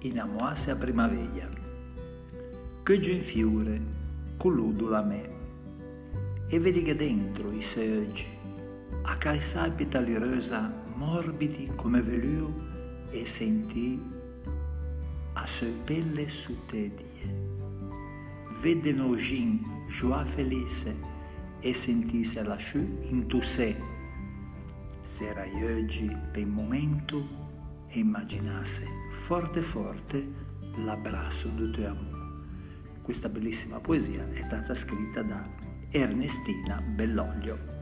inamoasse a primavera. Che in fiore, colludula me, e vedi che dentro i seggi, a caisà pitalirosa, morbidi come veluo, e sentì a sue pelle su tedie. Vede nogin joie felice e sentisse lasciù in tu sé. S'era oggi per il momento immaginasse forte forte l'abbraccio del tuo amore. Questa bellissima poesia è stata scritta da Ernestina Belloglio.